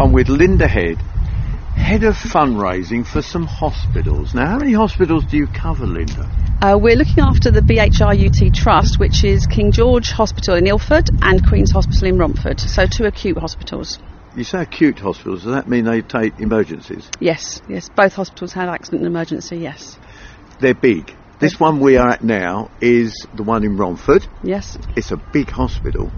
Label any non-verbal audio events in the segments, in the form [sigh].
I'm with Linda Head, head of fundraising for some hospitals. Now, how many hospitals do you cover, Linda? Uh, we're looking after the BHRUT Trust, which is King George Hospital in Ilford and Queen's Hospital in Romford, so two acute hospitals. You say acute hospitals, does that mean they take emergencies? Yes, yes, both hospitals have accident and emergency, yes. They're big. This one we are at now is the one in Romford. Yes. It's a big hospital.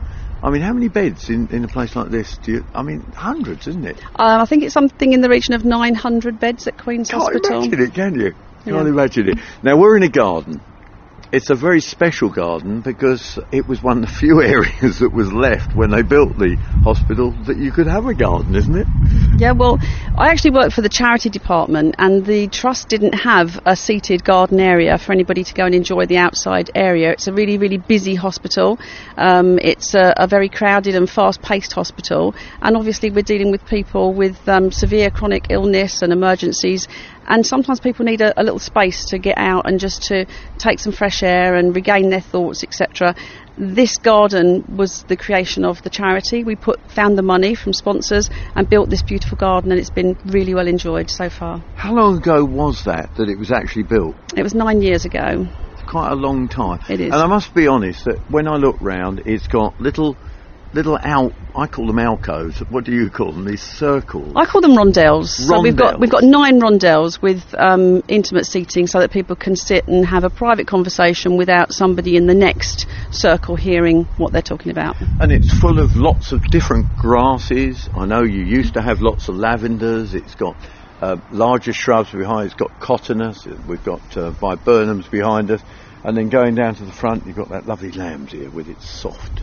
I mean, how many beds in, in a place like this do you? I mean, hundreds, isn't it? Um, I think it's something in the region of 900 beds at Queen's Hospital. Can't Hospital. imagine it, can you? Can't Yeah. imagine it. Now we're in a garden. It's a very special garden because it was one of the few [laughs] areas that was left when they built the hospital that you could have a garden, isn't it? Yeah, well, I actually work for the charity department, and the trust didn't have a seated garden area for anybody to go and enjoy the outside area. It's a really, really busy hospital. Um, it's a, a very crowded and fast-paced hospital, and obviously we're dealing with people with um, severe chronic illness and emergencies. And sometimes people need a, a little space to get out and just to take some fresh air and regain their thoughts, etc. This garden was the creation of the charity. We put found the money from sponsors and built this beautiful garden, and it's been really well enjoyed so far. How long ago was that that it was actually built? It was nine years ago. It's quite a long time. It is. And I must be honest that when I look round, it's got little, little out. I call them alcoves. What do you call them? These circles. I call them rondelles. So we've got we've got nine rondelles with um, intimate seating, so that people can sit and have a private conversation without somebody in the next circle hearing what they're talking about. And it's full of lots of different grasses. I know you used to have lots of lavenders. It's got uh, larger shrubs behind. It's got cotinus. We've got uh, viburnums behind us. And then going down to the front, you've got that lovely lamb's ear with its soft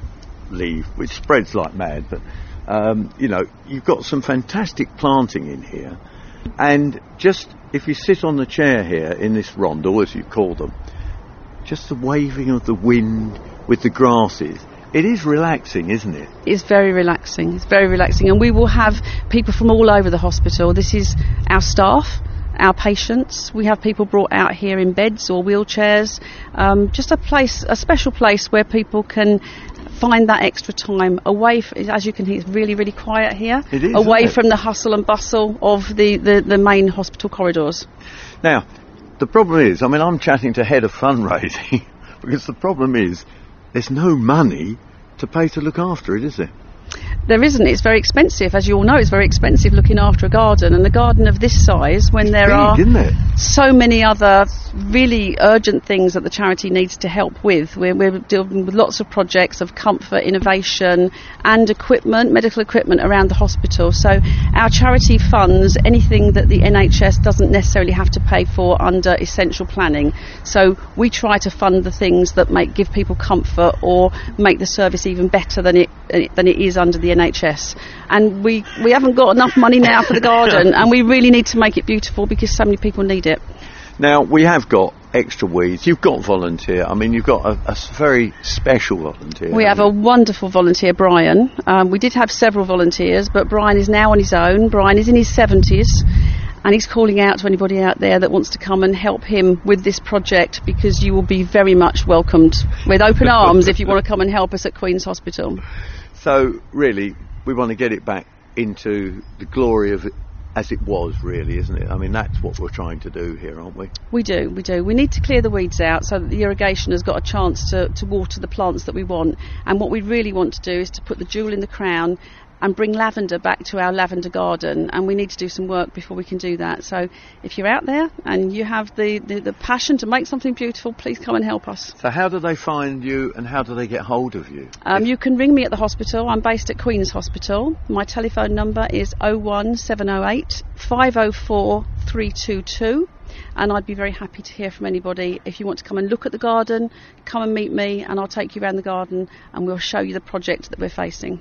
leaf, which spreads like mad. But, um, you know, you've got some fantastic planting in here. And just, if you sit on the chair here in this rondel, as you call them, just the waving of the wind with the grasses. It is relaxing, isn't it? It's very relaxing. It's very relaxing, and we will have people from all over the hospital. This is our staff, our patients. We have people brought out here in beds or wheelchairs. Um, just a place, a special place where people can find that extra time away. F- as you can hear, it's really, really quiet here. It is, away from the hustle and bustle of the, the, the main hospital corridors. Now, the problem is, I mean, I'm chatting to head of fundraising [laughs] because the problem is there's no money to pay to look after it, is there? There isn't. It's very expensive, as you all know. It's very expensive looking after a garden, and a garden of this size, when there Big, are isn't it? So many other really urgent things that the charity needs to help with. We're, we're dealing with lots of projects of comfort, innovation, and equipment, medical equipment around the hospital. So our charity funds anything that the NHS doesn't necessarily have to pay for under essential planning. So we try to fund the things that make give people comfort or make the service even better than it than it is under the NHS. And we we haven't got enough money now for the garden, and we really need to make it beautiful because so many people need it. Now, we have got extra weeds. You've got volunteer. I mean, you've got a very special volunteer. We have a wonderful volunteer, Brian. Um, we did have several volunteers, but Brian is now on his own. Brian is in his 70s. And he's calling out to anybody out there that wants to come and help him with this project because you will be very much welcomed with open [laughs] arms if you want to come and help us at Queen's Hospital. So, really, we want to get it back into the glory of as it was, really, isn't it? I mean, that's what we're trying to do here, aren't we? We do, we do. We need to clear the weeds out so that the irrigation has got a chance to, to water the plants that we want. And what we really want to do is to put the jewel in the crown and bring lavender back to our lavender garden. And we need to do some work before we can do that. So if you're out there and you have the, the, the passion to make something beautiful, please come and help us. So, how do they find you and how do they get hold of you? Um, you can ring me at the hospital. I'm based at Queen's Hospital. My telephone number is 01708 504 322. And I'd be very happy to hear from anybody. If you want to come and look at the garden, come and meet me, and I'll take you around the garden and we'll show you the project that we're facing.